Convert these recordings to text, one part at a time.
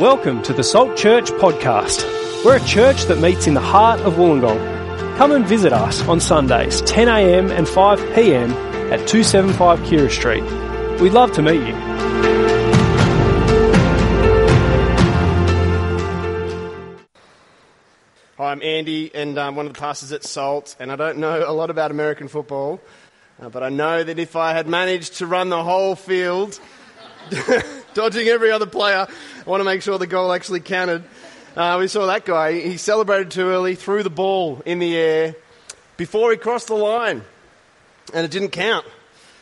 Welcome to the Salt Church podcast. We're a church that meets in the heart of Wollongong. Come and visit us on Sundays, 10am and 5pm at 275 Keira Street. We'd love to meet you. Hi, I'm Andy, and I'm one of the pastors at Salt, and I don't know a lot about American football, uh, but I know that if I had managed to run the whole field, dodging every other player, I want to make sure the goal actually counted. Uh, we saw that guy, he celebrated too early, threw the ball in the air before he crossed the line, and it didn't count.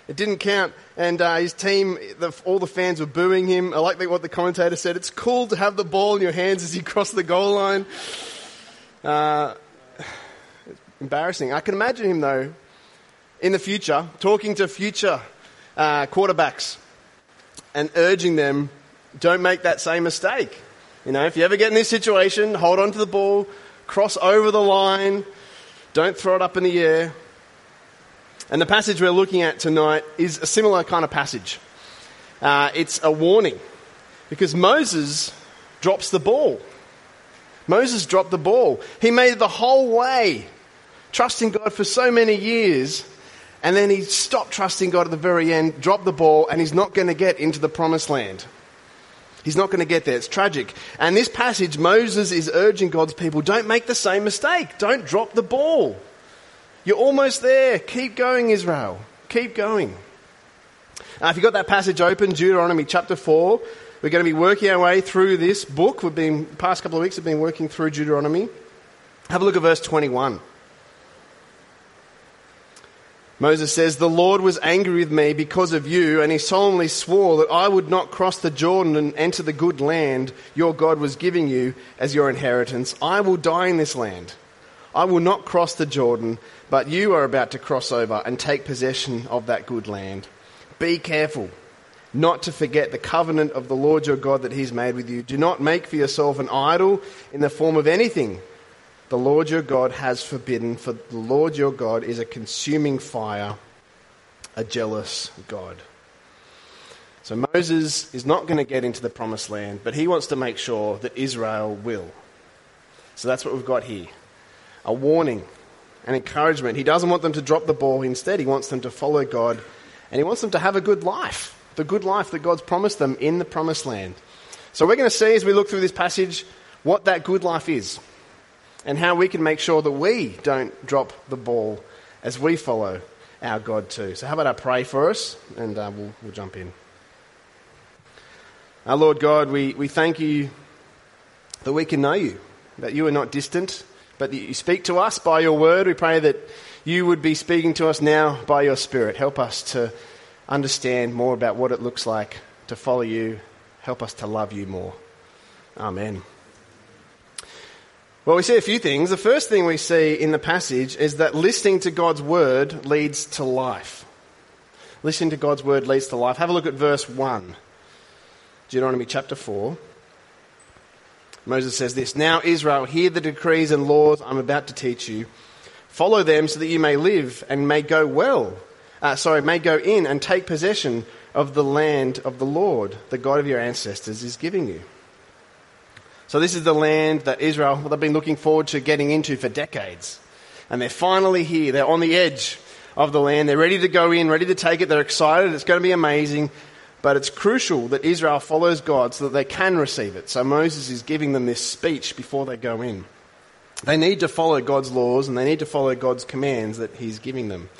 It didn't count, and uh, his team, the, all the fans were booing him. I like what the commentator said. It's cool to have the ball in your hands as you cross the goal line. Uh, embarrassing. I can imagine him though, in the future, talking to future uh, quarterbacks and urging them, don't make that same mistake. You know, if you ever get in this situation, hold on to the ball, cross over the line, don't throw it up in the air. And the passage we're looking at tonight is a similar kind of passage. Uh, it's a warning because Moses drops the ball. Moses dropped the ball. He made it the whole way, trusting God for so many years, and then he stopped trusting God at the very end, dropped the ball, and he's not going to get into the promised land. He's not going to get there. It's tragic. And this passage, Moses is urging God's people don't make the same mistake. Don't drop the ball. You're almost there. Keep going, Israel. Keep going. Now, if you've got that passage open, Deuteronomy chapter 4, we're going to be working our way through this book. We've been, past couple of weeks, we've been working through Deuteronomy. Have a look at verse 21. Moses says, The Lord was angry with me because of you, and he solemnly swore that I would not cross the Jordan and enter the good land your God was giving you as your inheritance. I will die in this land. I will not cross the Jordan, but you are about to cross over and take possession of that good land. Be careful not to forget the covenant of the Lord your God that he's made with you. Do not make for yourself an idol in the form of anything the Lord your God has forbidden, for the Lord your God is a consuming fire, a jealous God. So Moses is not going to get into the promised land, but he wants to make sure that Israel will. So that's what we've got here a warning, an encouragement. He doesn't want them to drop the ball, instead, he wants them to follow God, and he wants them to have a good life, the good life that God's promised them in the promised land. So we're going to see as we look through this passage what that good life is and how we can make sure that we don't drop the ball as we follow our God too. So, how about I pray for us and uh, we'll, we'll jump in. Our Lord God, we, we thank you that we can know you, that you are not distant, but that you speak to us by your word. We pray that you would be speaking to us now by your Spirit. Help us to understand more about what it looks like to follow you. Help us to love you more. Amen. Well, we see a few things. The first thing we see in the passage is that listening to God's word leads to life. Listening to God's word leads to life. Have a look at verse 1, Deuteronomy chapter 4. Moses says this Now, Israel, hear the decrees and laws I'm about to teach you. Follow them so that you may live and may go well. Uh, sorry, may go in and take possession of the land of the Lord, the God of your ancestors, is giving you. So, this is the land that Israel, they've been looking forward to getting into for decades. And they're finally here. They're on the edge of the land. They're ready to go in, ready to take it. They're excited. It's going to be amazing. But it's crucial that Israel follows God so that they can receive it. So, Moses is giving them this speech before they go in. They need to follow God's laws and they need to follow God's commands that He's giving them.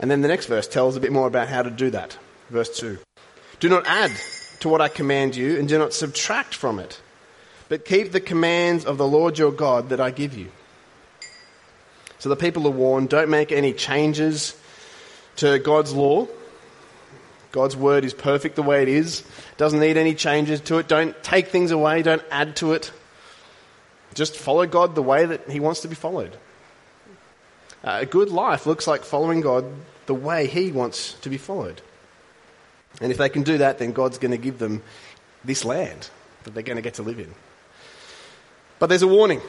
And then the next verse tells a bit more about how to do that. Verse 2 Do not add to what I command you, and do not subtract from it but keep the commands of the Lord your God that I give you. So the people are warned don't make any changes to God's law. God's word is perfect the way it is, doesn't need any changes to it. Don't take things away, don't add to it. Just follow God the way that He wants to be followed. Uh, a good life looks like following God the way He wants to be followed. And if they can do that, then God's going to give them this land that they're going to get to live in. But there's a warning.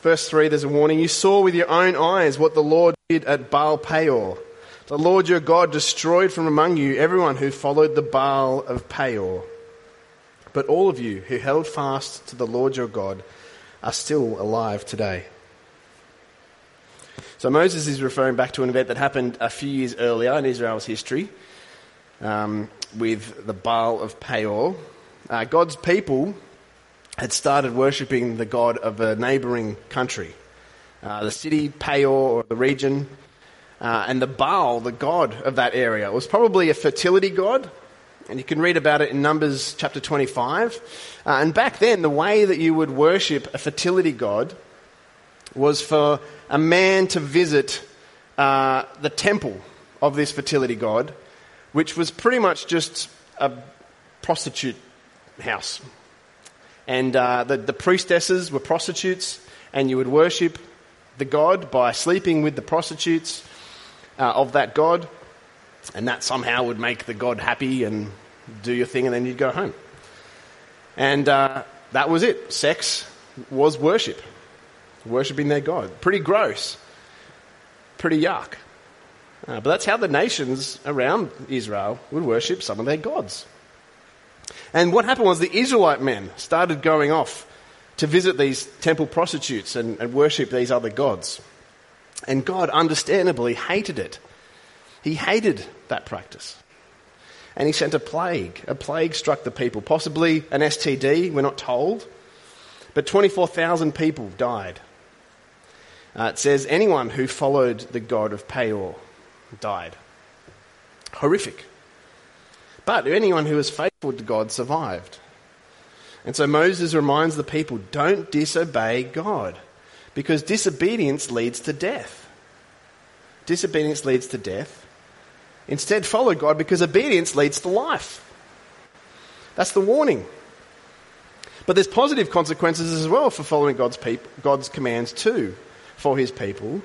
Verse 3, there's a warning. You saw with your own eyes what the Lord did at Baal Peor. The Lord your God destroyed from among you everyone who followed the Baal of Peor. But all of you who held fast to the Lord your God are still alive today. So Moses is referring back to an event that happened a few years earlier in Israel's history um, with the Baal of Peor. Uh, God's people had started worshipping the god of a neighboring country. Uh, the city, Peor, or the region, uh, and the Baal, the god of that area, was probably a fertility god. And you can read about it in Numbers chapter 25. Uh, and back then, the way that you would worship a fertility god was for a man to visit uh, the temple of this fertility god, which was pretty much just a prostitute house. And uh, the, the priestesses were prostitutes, and you would worship the god by sleeping with the prostitutes uh, of that god, and that somehow would make the god happy and do your thing, and then you'd go home. And uh, that was it. Sex was worship, worshipping their god. Pretty gross, pretty yuck. Uh, but that's how the nations around Israel would worship some of their gods. And what happened was the Israelite men started going off to visit these temple prostitutes and, and worship these other gods. And God understandably hated it. He hated that practice. And he sent a plague. A plague struck the people, possibly an STD, we're not told. But 24,000 people died. Uh, it says anyone who followed the god of Peor died. Horrific. But anyone who was faithful to God survived. And so Moses reminds the people don't disobey God because disobedience leads to death. Disobedience leads to death. Instead, follow God because obedience leads to life. That's the warning. But there's positive consequences as well for following God's, God's commands too for his people.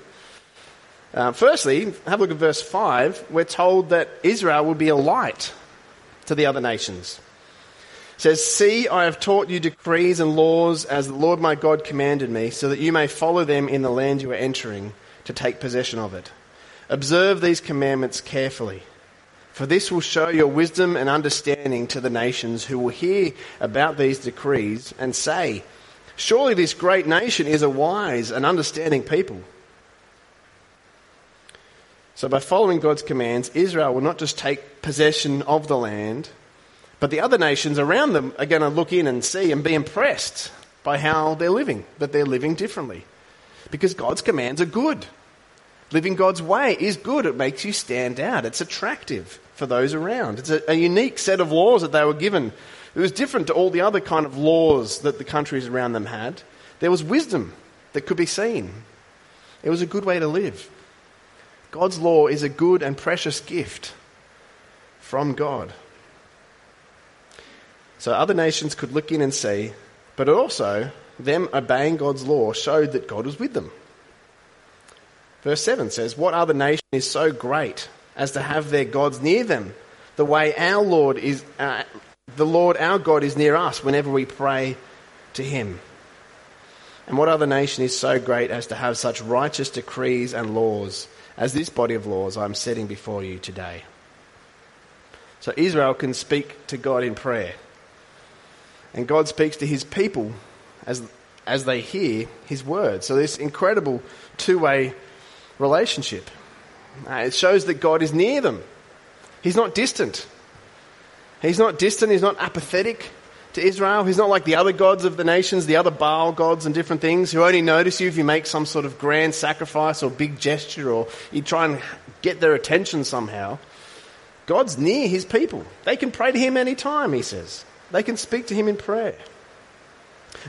Uh, firstly, have a look at verse 5. We're told that Israel will be a light to the other nations says, See, I have taught you decrees and laws as the Lord my God commanded me, so that you may follow them in the land you are entering to take possession of it. Observe these commandments carefully, for this will show your wisdom and understanding to the nations who will hear about these decrees and say, Surely this great nation is a wise and understanding people. So, by following God's commands, Israel will not just take possession of the land but the other nations around them are going to look in and see and be impressed by how they're living, that they're living differently. Because God's commands are good. Living God's way is good. It makes you stand out. It's attractive for those around. It's a, a unique set of laws that they were given. It was different to all the other kind of laws that the countries around them had. There was wisdom that could be seen. It was a good way to live. God's law is a good and precious gift from God. So other nations could look in and see, but also them obeying God's law showed that God was with them. Verse 7 says, What other nation is so great as to have their gods near them, the way our Lord is, uh, the Lord our God is near us whenever we pray to him? And what other nation is so great as to have such righteous decrees and laws as this body of laws I'm setting before you today? So Israel can speak to God in prayer. And God speaks to his people as, as they hear his word. So, this incredible two way relationship. Uh, it shows that God is near them. He's not distant. He's not distant, he's not apathetic to Israel. He's not like the other gods of the nations, the other Baal gods and different things, who only notice you if you make some sort of grand sacrifice or big gesture or you try and get their attention somehow. God's near his people. They can pray to him anytime, he says. They can speak to him in prayer.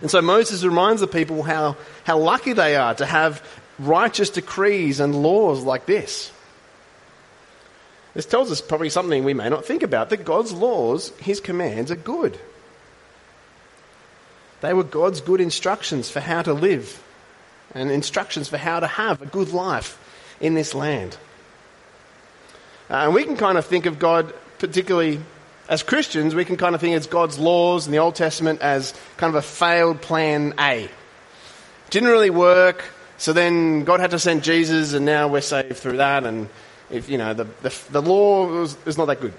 And so Moses reminds the people how, how lucky they are to have righteous decrees and laws like this. This tells us probably something we may not think about that God's laws, his commands, are good. They were God's good instructions for how to live and instructions for how to have a good life in this land. Uh, and we can kind of think of God, particularly as Christians, we can kind of think of God's laws in the Old Testament as kind of a failed plan A. Didn't really work, so then God had to send Jesus, and now we're saved through that. And if you know the the, the law is not that good.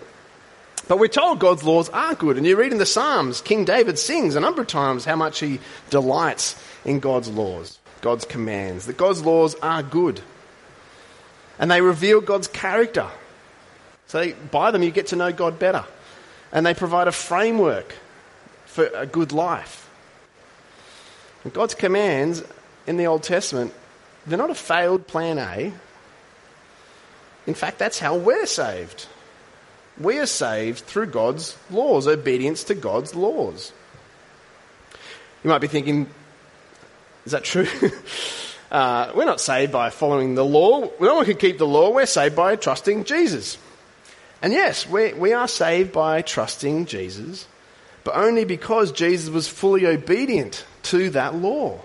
But we're told God's laws are good. And you read in the Psalms, King David sings a number of times how much he delights in God's laws, God's commands, that God's laws are good. And they reveal God's character. So by them, you get to know God better. And they provide a framework for a good life. And God's commands in the Old Testament, they're not a failed plan A. In fact, that's how we're saved. We are saved through God's laws, obedience to God's laws. You might be thinking, is that true? uh, we're not saved by following the law. No one can keep the law. We're saved by trusting Jesus. And yes, we, we are saved by trusting Jesus, but only because Jesus was fully obedient to that law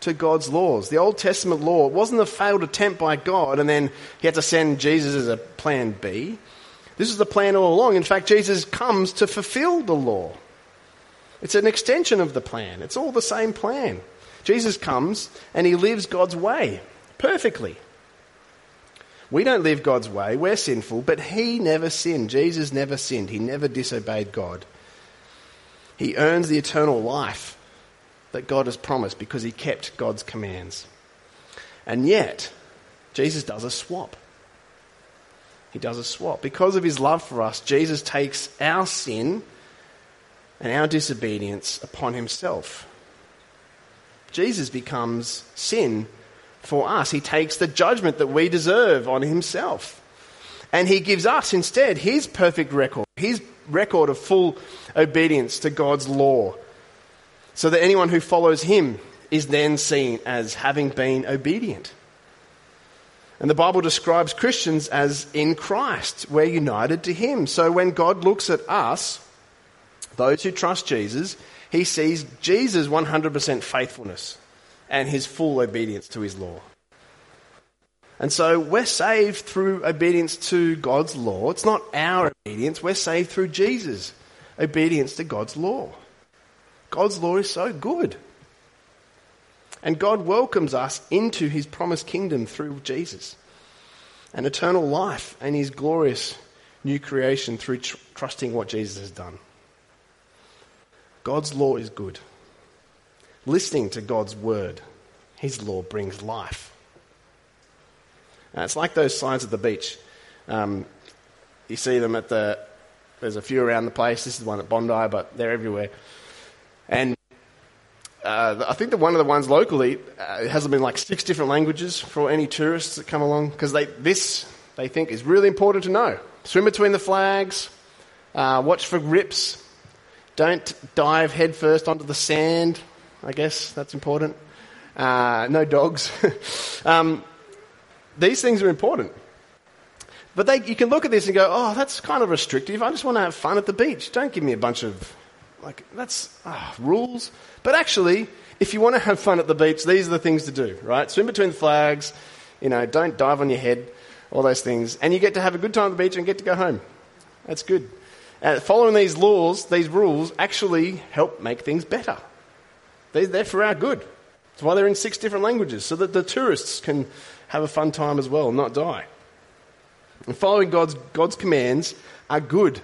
to God's laws. The Old Testament law wasn't a failed attempt by God and then he had to send Jesus as a plan B. This is the plan all along. In fact, Jesus comes to fulfill the law. It's an extension of the plan. It's all the same plan. Jesus comes and he lives God's way perfectly. We don't live God's way. We're sinful, but he never sinned. Jesus never sinned. He never disobeyed God. He earns the eternal life that God has promised because he kept God's commands. And yet, Jesus does a swap. He does a swap. Because of his love for us, Jesus takes our sin and our disobedience upon himself. Jesus becomes sin for us. He takes the judgment that we deserve on himself. And he gives us instead his perfect record, his record of full obedience to God's law so that anyone who follows him is then seen as having been obedient. And the Bible describes Christians as in Christ. We're united to him. So when God looks at us, those who trust Jesus, he sees Jesus' 100% faithfulness and his full obedience to his law. And so we're saved through obedience to God's law. It's not our obedience, we're saved through Jesus' obedience to God's law. God's law is so good. And God welcomes us into his promised kingdom through Jesus. An eternal life and his glorious new creation through tr- trusting what Jesus has done. God's law is good. Listening to God's word, his law brings life. Now, it's like those signs at the beach. Um, you see them at the, there's a few around the place. This is one at Bondi, but they're everywhere. And uh, I think that one of the ones locally uh, has been like six different languages for any tourists that come along because they this they think is really important to know. Swim between the flags, uh, watch for rips, don't dive headfirst onto the sand. I guess that's important. Uh, no dogs. um, these things are important. But they, you can look at this and go, oh, that's kind of restrictive. I just want to have fun at the beach. Don't give me a bunch of like, that's ah, rules. But actually, if you want to have fun at the beach, these are the things to do, right? Swim between the flags, you know, don't dive on your head, all those things. And you get to have a good time at the beach and get to go home. That's good. Uh, following these laws, these rules, actually help make things better. They're, they're for our good. That's why they're in six different languages, so that the tourists can have a fun time as well and not die. And following God's, God's commands are good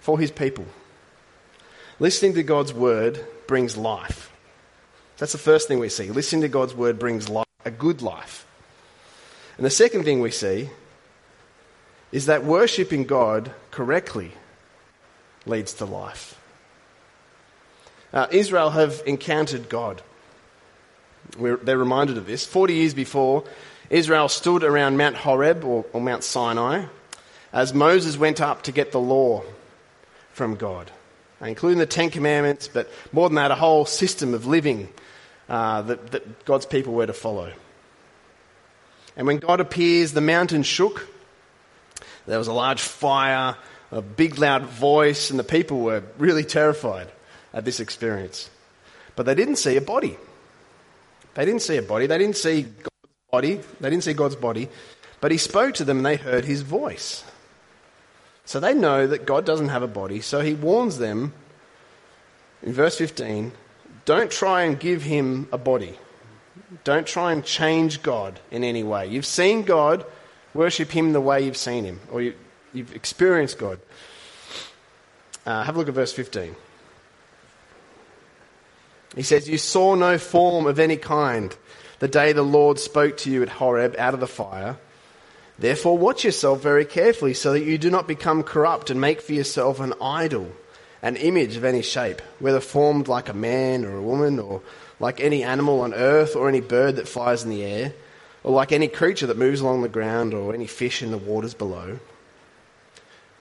for his people. Listening to God's word brings life. That's the first thing we see. Listening to God's word brings life, a good life. And the second thing we see is that worshipping God correctly leads to life. Uh, Israel have encountered God. We're, they're reminded of this. 40 years before, Israel stood around Mount Horeb or, or Mount Sinai as Moses went up to get the law from God including the Ten Commandments, but more than that, a whole system of living uh, that, that God's people were to follow. And when God appears, the mountain shook. There was a large fire, a big loud voice, and the people were really terrified at this experience. But they didn't see a body. They didn't see a body. They didn't see God's body. They didn't see God's body. But he spoke to them and they heard his voice. So they know that God doesn't have a body, so he warns them in verse 15 don't try and give him a body. Don't try and change God in any way. You've seen God, worship him the way you've seen him, or you, have experienced God. Uh, have a look at verse 15. He says, You saw no form of any kind the day the Lord spoke to you at Horeb out of the fire. Therefore, watch yourself very carefully so that you do not become corrupt and make for yourself an idol, an image of any shape, whether formed like a man or a woman, or like any animal on earth, or any bird that flies in the air, or like any creature that moves along the ground, or any fish in the waters below.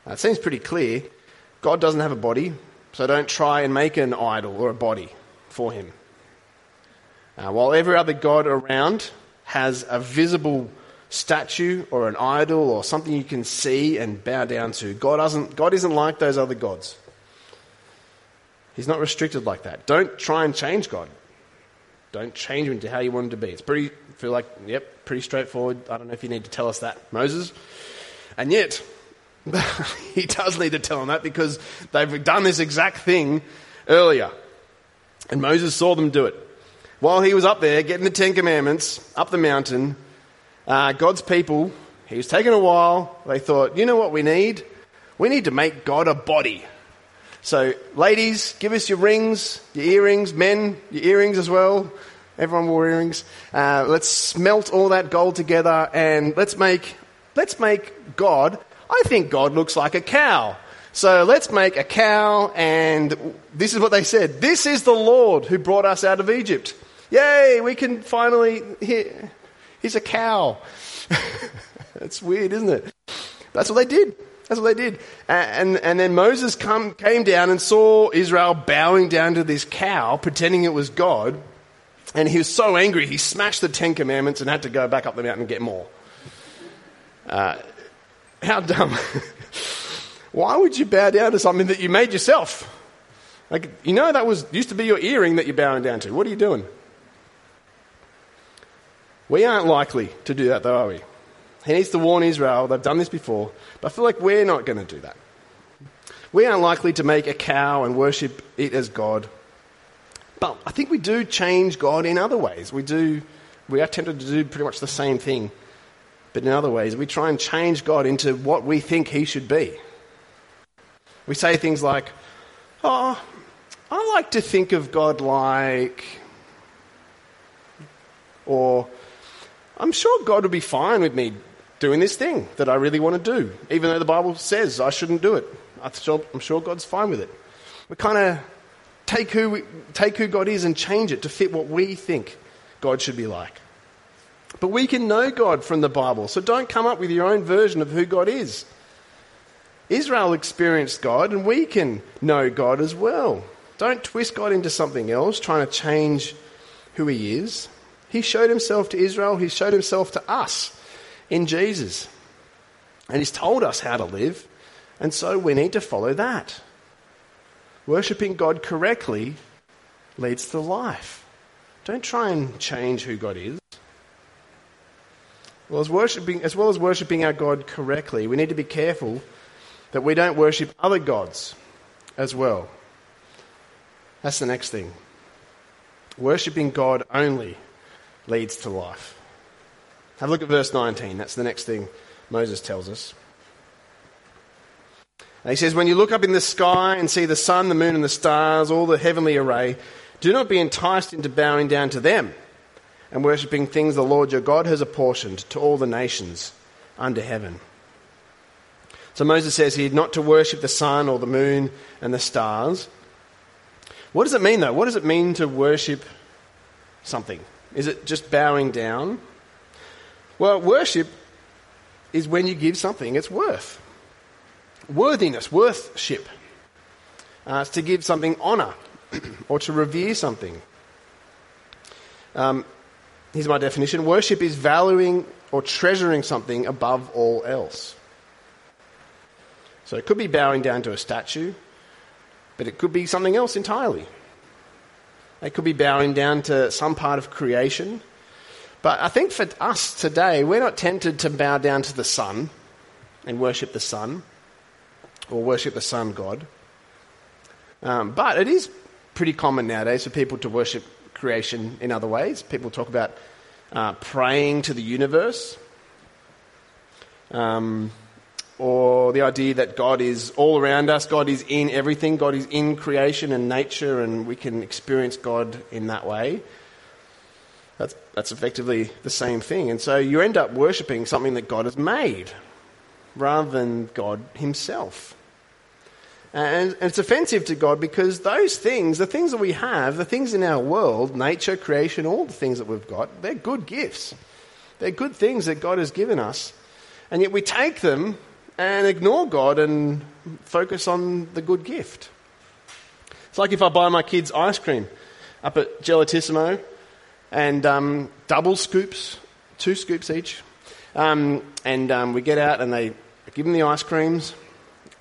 Now, it seems pretty clear. God doesn't have a body, so don't try and make an idol or a body for him. Uh, while every other god around has a visible statue or an idol or something you can see and bow down to, God, doesn't, God isn't like those other gods. He's not restricted like that. Don't try and change God. Don't change him to how you want him to be. It's pretty, feel like, yep, pretty straightforward. I don't know if you need to tell us that, Moses. And yet, he does need to tell them that because they've done this exact thing earlier. And Moses saw them do it. While he was up there getting the Ten Commandments up the mountain, uh, God's people, he was taking a while. They thought, you know what we need? We need to make God a body. So, ladies, give us your rings, your earrings. Men, your earrings as well. Everyone wore earrings. Uh, let's smelt all that gold together and let's make, let's make God I think God looks like a cow. So let's make a cow, and this is what they said This is the Lord who brought us out of Egypt. Yay, we can finally. Hear. He's a cow. That's weird, isn't it? That's what they did. That's what they did. And, and then Moses come, came down and saw Israel bowing down to this cow, pretending it was God. And he was so angry, he smashed the Ten Commandments and had to go back up the mountain and get more. Uh, how dumb. Why would you bow down to something that you made yourself? Like, you know, that was used to be your earring that you're bowing down to. What are you doing? We aren't likely to do that, though, are we? He needs to warn Israel. They've done this before. But I feel like we're not going to do that. We aren't likely to make a cow and worship it as God. But I think we do change God in other ways. We do. We are tempted to do pretty much the same thing but in other ways, we try and change God into what we think He should be. We say things like, Oh, I like to think of God like. Or, I'm sure God would be fine with me doing this thing that I really want to do, even though the Bible says I shouldn't do it. I'm sure God's fine with it. We kind of take who, we, take who God is and change it to fit what we think God should be like. But we can know God from the Bible, so don't come up with your own version of who God is. Israel experienced God, and we can know God as well. Don't twist God into something else, trying to change who He is. He showed Himself to Israel, He showed Himself to us in Jesus. And He's told us how to live, and so we need to follow that. Worshipping God correctly leads to life. Don't try and change who God is well as, worshiping, as well as worshipping our God correctly, we need to be careful that we don't worship other gods as well. That's the next thing. Worshipping God only leads to life. Have a look at verse 19. That's the next thing Moses tells us. And he says, When you look up in the sky and see the sun, the moon, and the stars, all the heavenly array, do not be enticed into bowing down to them and worshipping things the Lord your God has apportioned to all the nations under heaven. So Moses says here not to worship the sun or the moon and the stars. What does it mean though? What does it mean to worship something? Is it just bowing down? Well, worship is when you give something its worth. Worthiness, worthship. Uh, it's to give something honour or to revere something. Um, Here's my definition worship is valuing or treasuring something above all else. So it could be bowing down to a statue, but it could be something else entirely. It could be bowing down to some part of creation. But I think for us today, we're not tempted to bow down to the sun and worship the sun or worship the sun god. Um, but it is pretty common nowadays for people to worship creation in other ways. People talk about uh, praying to the universe, um, or the idea that God is all around us, God is in everything, God is in creation and nature, and we can experience God in that way. That's, that's effectively the same thing. And so you end up worshipping something that God has made rather than God Himself. And it's offensive to God because those things, the things that we have, the things in our world, nature, creation, all the things that we've got, they're good gifts. They're good things that God has given us. And yet we take them and ignore God and focus on the good gift. It's like if I buy my kids ice cream up at Gelatissimo and um, double scoops, two scoops each. Um, and um, we get out and they give them the ice creams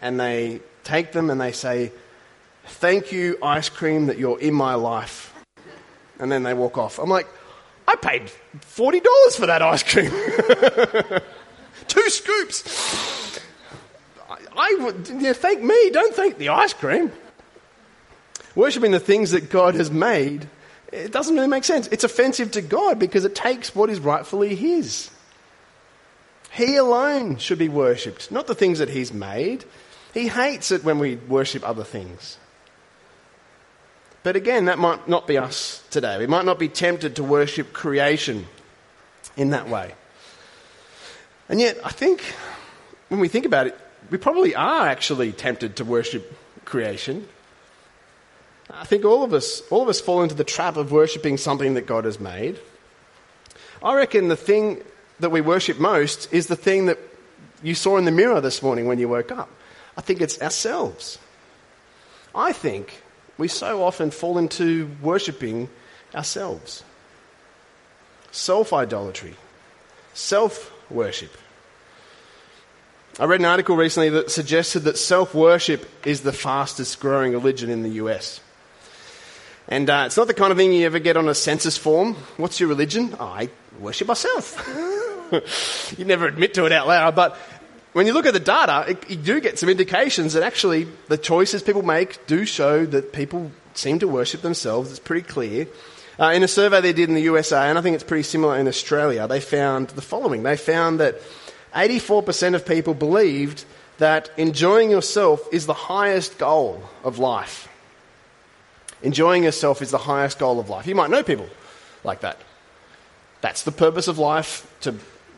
and they take them and they say, Thank you, ice cream, that you're in my life. And then they walk off. I'm like, I paid $40 for that ice cream. Two scoops. I, would, thank me, don't thank the ice cream. Worshipping the things that God has made it doesn't really make sense. It's offensive to God because it takes what is rightfully His. He alone should be worshipped, not the things that He's made. He hates it when we worship other things. But again, that might not be us today. We might not be tempted to worship creation in that way. And yet, I think when we think about it, we probably are actually tempted to worship creation. I think all of us, all of us fall into the trap of worshipping something that God has made. I reckon the thing that we worship most is the thing that you saw in the mirror this morning when you woke up. I think it's ourselves. I think we so often fall into worshipping ourselves. Self idolatry, self worship. I read an article recently that suggested that self worship is the fastest growing religion in the US. And uh, it's not the kind of thing you ever get on a census form. What's your religion? Oh, I worship myself. you never admit to it out loud, but when you look at the data, it, you do get some indications that actually the choices people make do show that people seem to worship themselves. It's pretty clear. Uh, in a survey they did in the USA, and I think it's pretty similar in Australia, they found the following. They found that 84% of people believed that enjoying yourself is the highest goal of life. Enjoying yourself is the highest goal of life. You might know people like that. That's the purpose of life to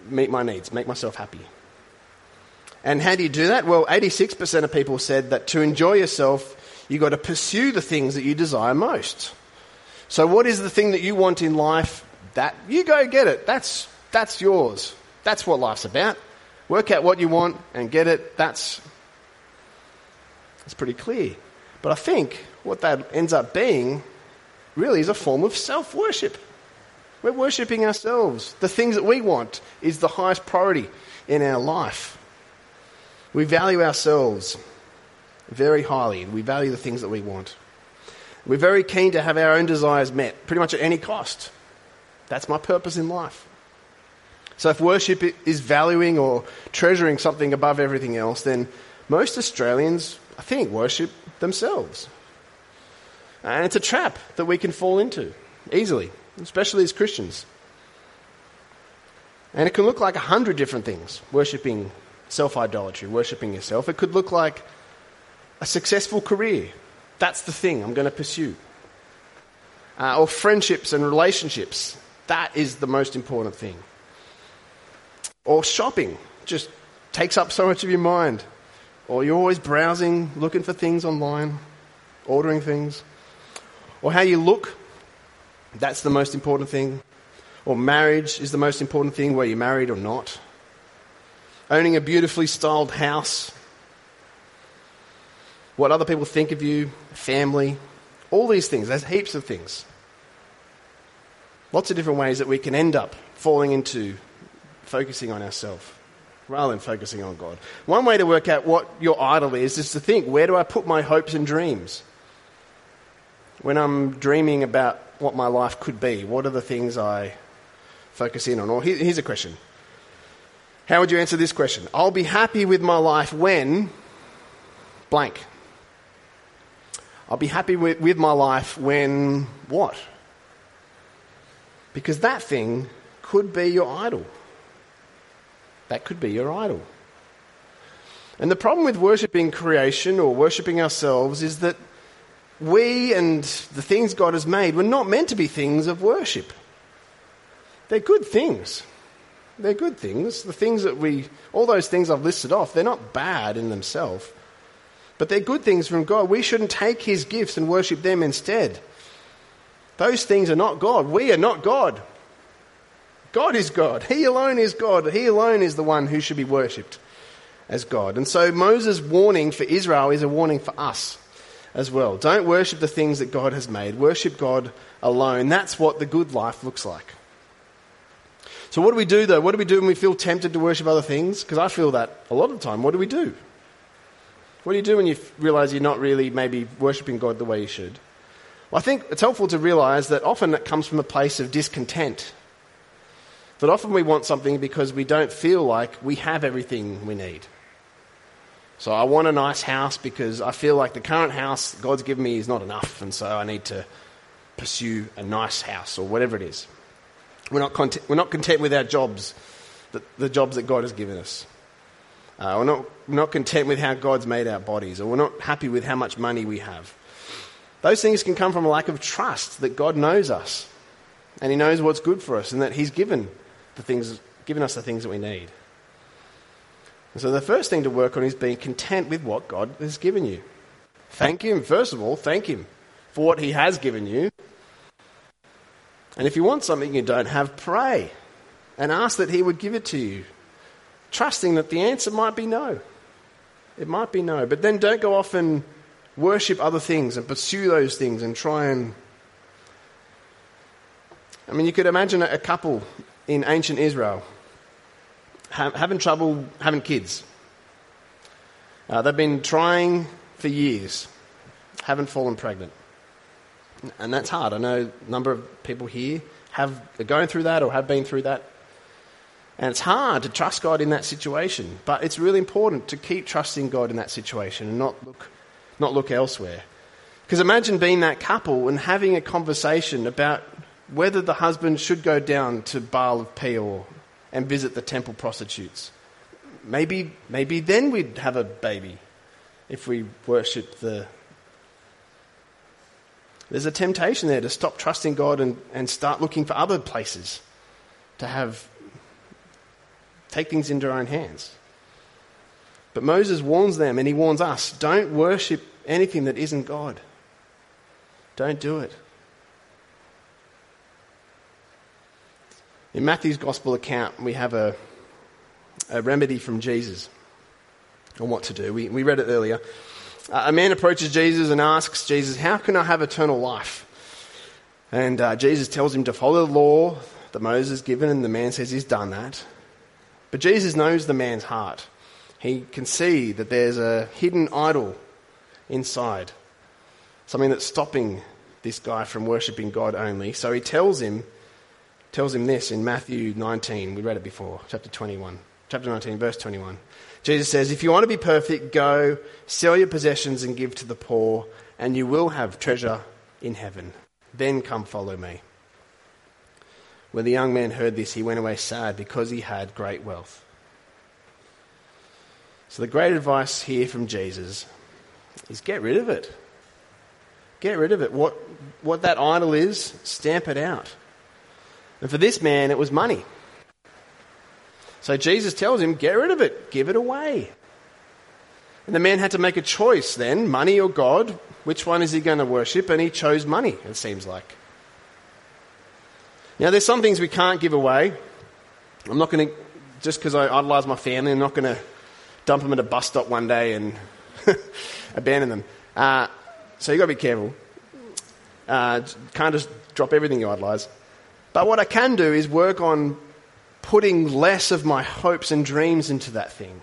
meet my needs, make myself happy. And how do you do that? Well, 86% of people said that to enjoy yourself, you've got to pursue the things that you desire most. So, what is the thing that you want in life? That you go get it. That's, that's yours. That's what life's about. Work out what you want and get it. That's, that's pretty clear. But I think what that ends up being really is a form of self worship. We're worshipping ourselves. The things that we want is the highest priority in our life. We value ourselves very highly. We value the things that we want. We're very keen to have our own desires met, pretty much at any cost. That's my purpose in life. So, if worship is valuing or treasuring something above everything else, then most Australians, I think, worship themselves. And it's a trap that we can fall into easily, especially as Christians. And it can look like a hundred different things worshipping self idolatry, worshipping yourself. It could look like a successful career. That's the thing I'm going to pursue. Uh, or friendships and relationships. That is the most important thing. Or shopping just takes up so much of your mind. Or you're always browsing, looking for things online, ordering things or how you look. That's the most important thing. Or marriage is the most important thing, whether you're married or not. Owning a beautifully styled house. What other people think of you, family, all these things. There's heaps of things. Lots of different ways that we can end up falling into focusing on ourselves rather than focusing on God. One way to work out what your idol is is to think where do I put my hopes and dreams? when I'm dreaming about what my life could be, what are the things I focus in on? Or here's a question How would you answer this question? I'll be happy with my life when blank. I'll be happy with, with my life when what? Because that thing could be your idol. That could be your idol. And the problem with worshipping creation or worshipping ourselves is that we and the things God has made were not meant to be things of worship. They're good things. They're good things. The things that we, all those things I've listed off, they're not bad in themselves. But they're good things from God. We shouldn't take His gifts and worship them instead. Those things are not God. We are not God. God is God. He alone is God. He alone is the one who should be worshipped as God. And so Moses' warning for Israel is a warning for us as well. Don't worship the things that God has made. Worship God alone. That's what the good life looks like. So, what do we do though? What do we do when we feel tempted to worship other things? Because I feel that a lot of the time. What do we do? What do you do when you realize you're not really maybe worshipping God the way you should? Well, I think it's helpful to realize that often it comes from a place of discontent. That often we want something because we don't feel like we have everything we need. So I want a nice house because I feel like the current house God's given me is not enough, and so I need to pursue a nice house or whatever it is. We're not content, we're not content with our jobs, the, the jobs that God has given us. Uh, we're, not, we're not content with how God's made our bodies, or we're not happy with how much money we have. Those things can come from a lack of trust that God knows us, and He knows what's good for us, and that He's given, the things, given us the things that we need. And so the first thing to work on is being content with what God has given you. Thank Him, first of all, thank Him for what He has given you. And if you want something you don't have, pray and ask that He would give it to you, trusting that the answer might be no. It might be no. But then don't go off and worship other things and pursue those things and try and. I mean, you could imagine a couple in ancient Israel having trouble having kids. Uh, they've been trying for years, haven't fallen pregnant. And that's hard. I know a number of people here have, are going through that or have been through that. And it's hard to trust God in that situation. But it's really important to keep trusting God in that situation and not look, not look elsewhere. Because imagine being that couple and having a conversation about whether the husband should go down to Baal of Peor and visit the temple prostitutes. Maybe, maybe then we'd have a baby if we worship the. There's a temptation there to stop trusting God and, and start looking for other places to have. take things into our own hands. But Moses warns them and he warns us don't worship anything that isn't God. Don't do it. In Matthew's Gospel account, we have a, a remedy from Jesus on what to do. We, we read it earlier. Uh, a man approaches Jesus and asks Jesus, How can I have eternal life? And uh, Jesus tells him to follow the law that Moses given, and the man says he's done that. But Jesus knows the man's heart. He can see that there's a hidden idol inside, something that's stopping this guy from worshipping God only. So he tells him tells him this in Matthew 19. We read it before, chapter 21. Chapter 19, verse 21. Jesus says, If you want to be perfect, go sell your possessions and give to the poor, and you will have treasure in heaven. Then come follow me. When the young man heard this, he went away sad because he had great wealth. So, the great advice here from Jesus is get rid of it. Get rid of it. What, what that idol is, stamp it out. And for this man, it was money. So Jesus tells him, get rid of it, give it away. And the man had to make a choice then money or God. Which one is he going to worship? And he chose money, it seems like. Now, there's some things we can't give away. I'm not going to, just because I idolise my family, I'm not going to dump them at a bus stop one day and abandon them. Uh, so you've got to be careful. Uh, can't just drop everything you idolise. But what I can do is work on putting less of my hopes and dreams into that thing.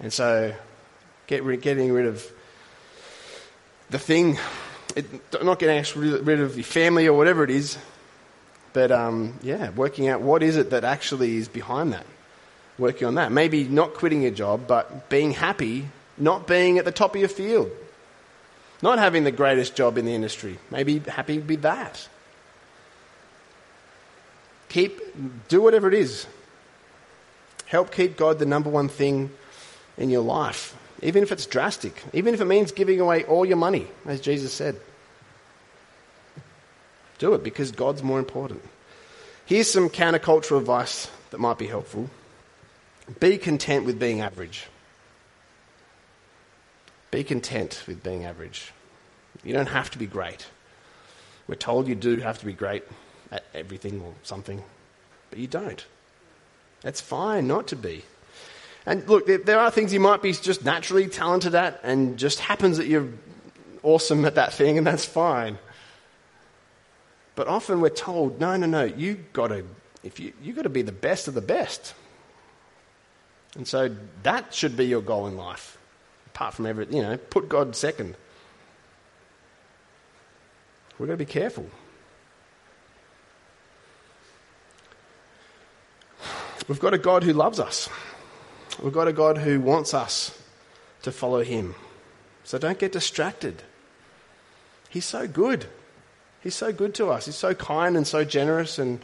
And so, get getting rid of the thing, it, not getting rid of the family or whatever it is, but um, yeah, working out what is it that actually is behind that. Working on that. Maybe not quitting your job, but being happy, not being at the top of your field. Not having the greatest job in the industry. Maybe happy with that. Keep, do whatever it is. Help keep God the number one thing in your life, even if it's drastic, even if it means giving away all your money, as Jesus said. Do it because God's more important. Here's some countercultural advice that might be helpful be content with being average. Be content with being average. You don't have to be great. We're told you do have to be great at everything or something, but you don't. That's fine not to be. And look, there, there, are things you might be just naturally talented at, and just happens that you're awesome at that thing, and that's fine. But often we're told, no, no, no, you got to, if you you got to be the best of the best. And so that should be your goal in life. Apart from everything, you know, put God second. We've got to be careful. We've got a God who loves us. We've got a God who wants us to follow him. So don't get distracted. He's so good. He's so good to us. He's so kind and so generous, and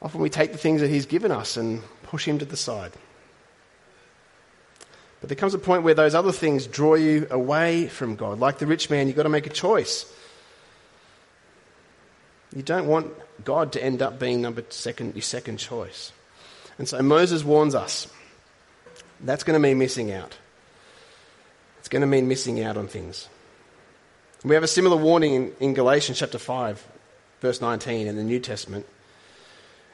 often we take the things that He's given us and push Him to the side. But there comes a point where those other things draw you away from God. Like the rich man, you've got to make a choice. You don't want God to end up being number second, your second choice. And so Moses warns us that's going to mean missing out. It's going to mean missing out on things. We have a similar warning in, in Galatians chapter 5, verse 19 in the New Testament.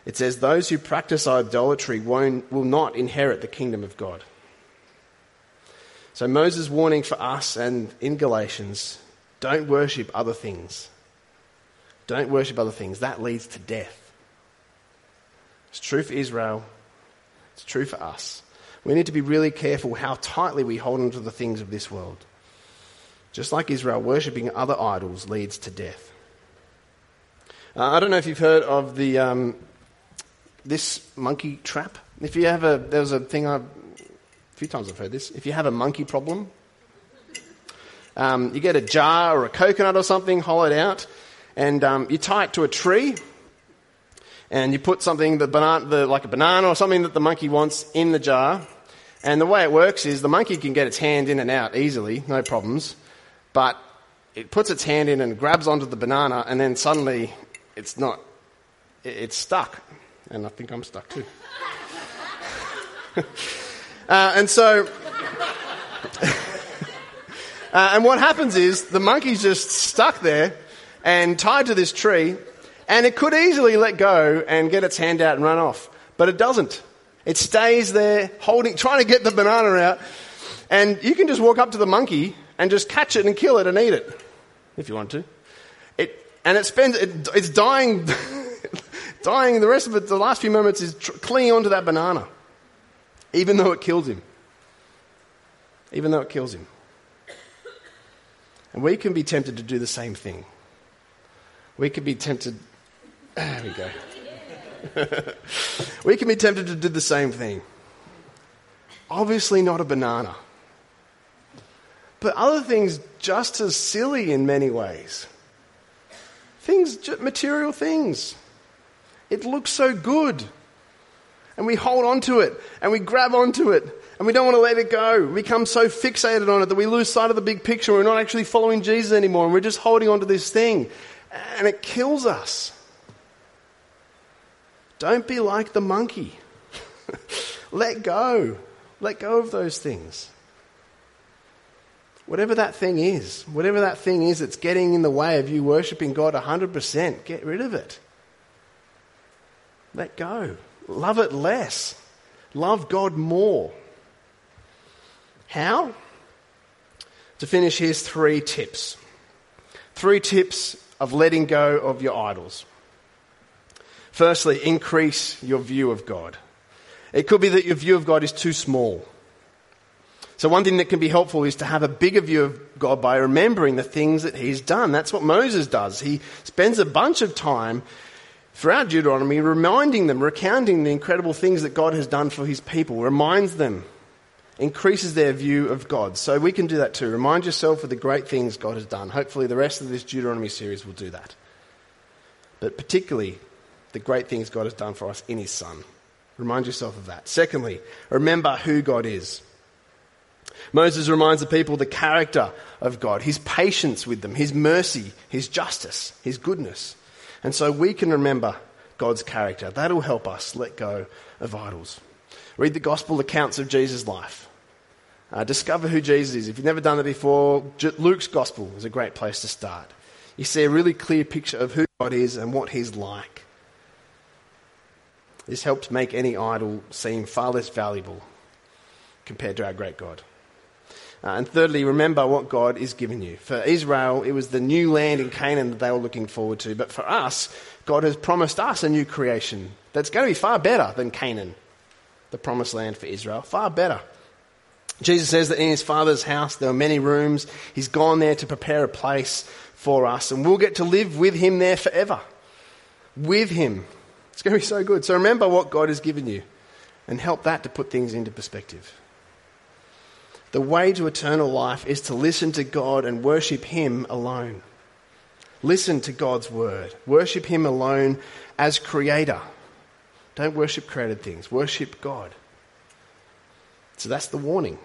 It says, Those who practice idolatry won't, will not inherit the kingdom of God. So, Moses' warning for us and in Galatians don't worship other things. Don't worship other things. That leads to death. It's true for Israel, it's true for us. We need to be really careful how tightly we hold on to the things of this world. Just like Israel, worshipping other idols leads to death. Uh, I don't know if you've heard of the um, this monkey trap. If you have a, there was a thing I've, a few times I've heard this. If you have a monkey problem, um, you get a jar or a coconut or something hollowed out, and um, you tie it to a tree, and you put something, the banana, the, like a banana or something that the monkey wants, in the jar. And the way it works is the monkey can get its hand in and out easily, no problems but it puts its hand in and grabs onto the banana, and then suddenly it's not, it's stuck. And I think I'm stuck too. uh, and so, uh, and what happens is the monkey's just stuck there and tied to this tree, and it could easily let go and get its hand out and run off, but it doesn't. It stays there, holding, trying to get the banana out, and you can just walk up to the monkey and just catch it and kill it and eat it if you want to. It, and it spends, it, it's dying, dying. The rest of it, the last few moments, is tr- clinging onto that banana, even though it kills him. Even though it kills him. And we can be tempted to do the same thing. We could be tempted. There we go. we can be tempted to do the same thing. Obviously, not a banana but other things just as silly in many ways. Things, material things. It looks so good. And we hold on to it and we grab onto it and we don't want to let it go. We become so fixated on it that we lose sight of the big picture. We're not actually following Jesus anymore and we're just holding on to this thing. And it kills us. Don't be like the monkey. let go. Let go of those things. Whatever that thing is, whatever that thing is that's getting in the way of you worshipping God 100%, get rid of it. Let go. Love it less. Love God more. How? To finish, here's three tips. Three tips of letting go of your idols. Firstly, increase your view of God. It could be that your view of God is too small. So, one thing that can be helpful is to have a bigger view of God by remembering the things that He's done. That's what Moses does. He spends a bunch of time throughout Deuteronomy reminding them, recounting the incredible things that God has done for His people, reminds them, increases their view of God. So, we can do that too. Remind yourself of the great things God has done. Hopefully, the rest of this Deuteronomy series will do that. But particularly, the great things God has done for us in His Son. Remind yourself of that. Secondly, remember who God is. Moses reminds the people the character of God, his patience with them, his mercy, his justice, his goodness. And so we can remember God's character. That'll help us let go of idols. Read the gospel accounts of Jesus' life. Uh, discover who Jesus is. If you've never done that before, Luke's gospel is a great place to start. You see a really clear picture of who God is and what he's like. This helps make any idol seem far less valuable compared to our great God. Uh, and thirdly, remember what God is giving you. For Israel, it was the new land in Canaan that they were looking forward to. But for us, God has promised us a new creation that's going to be far better than Canaan, the promised land for Israel. Far better. Jesus says that in his Father's house there are many rooms. He's gone there to prepare a place for us, and we'll get to live with him there forever. With him. It's going to be so good. So remember what God has given you and help that to put things into perspective. The way to eternal life is to listen to God and worship Him alone. Listen to God's word. Worship Him alone as Creator. Don't worship created things, worship God. So that's the warning.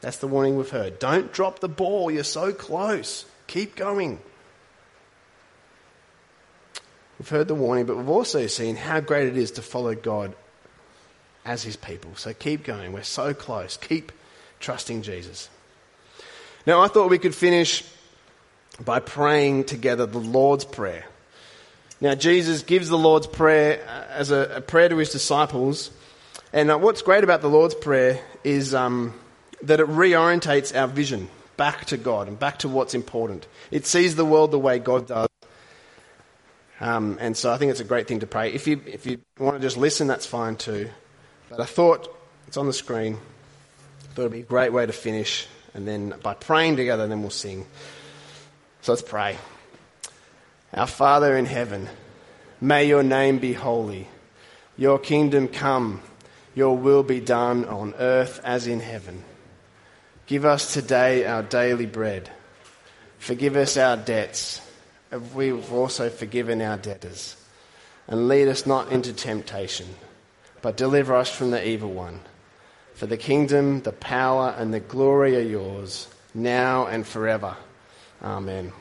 That's the warning we've heard. Don't drop the ball. You're so close. Keep going. We've heard the warning, but we've also seen how great it is to follow God as His people. So keep going. We're so close. Keep trusting Jesus. Now, I thought we could finish by praying together the Lord's Prayer. Now, Jesus gives the Lord's Prayer uh, as a, a prayer to his disciples. And uh, what's great about the Lord's Prayer is um, that it reorientates our vision back to God and back to what's important. It sees the world the way God does. Um, and so I think it's a great thing to pray. If you, if you want to just listen, that's fine too. But I thought, it's on the screen, I thought it'd be a great way to finish. And then by praying together, then we'll sing. So let's pray. Our Father in heaven, may your name be holy. Your kingdom come, your will be done on earth as in heaven. Give us today our daily bread. Forgive us our debts, as we've also forgiven our debtors. And lead us not into temptation, but deliver us from the evil one. For the kingdom, the power, and the glory are yours, now and forever. Amen.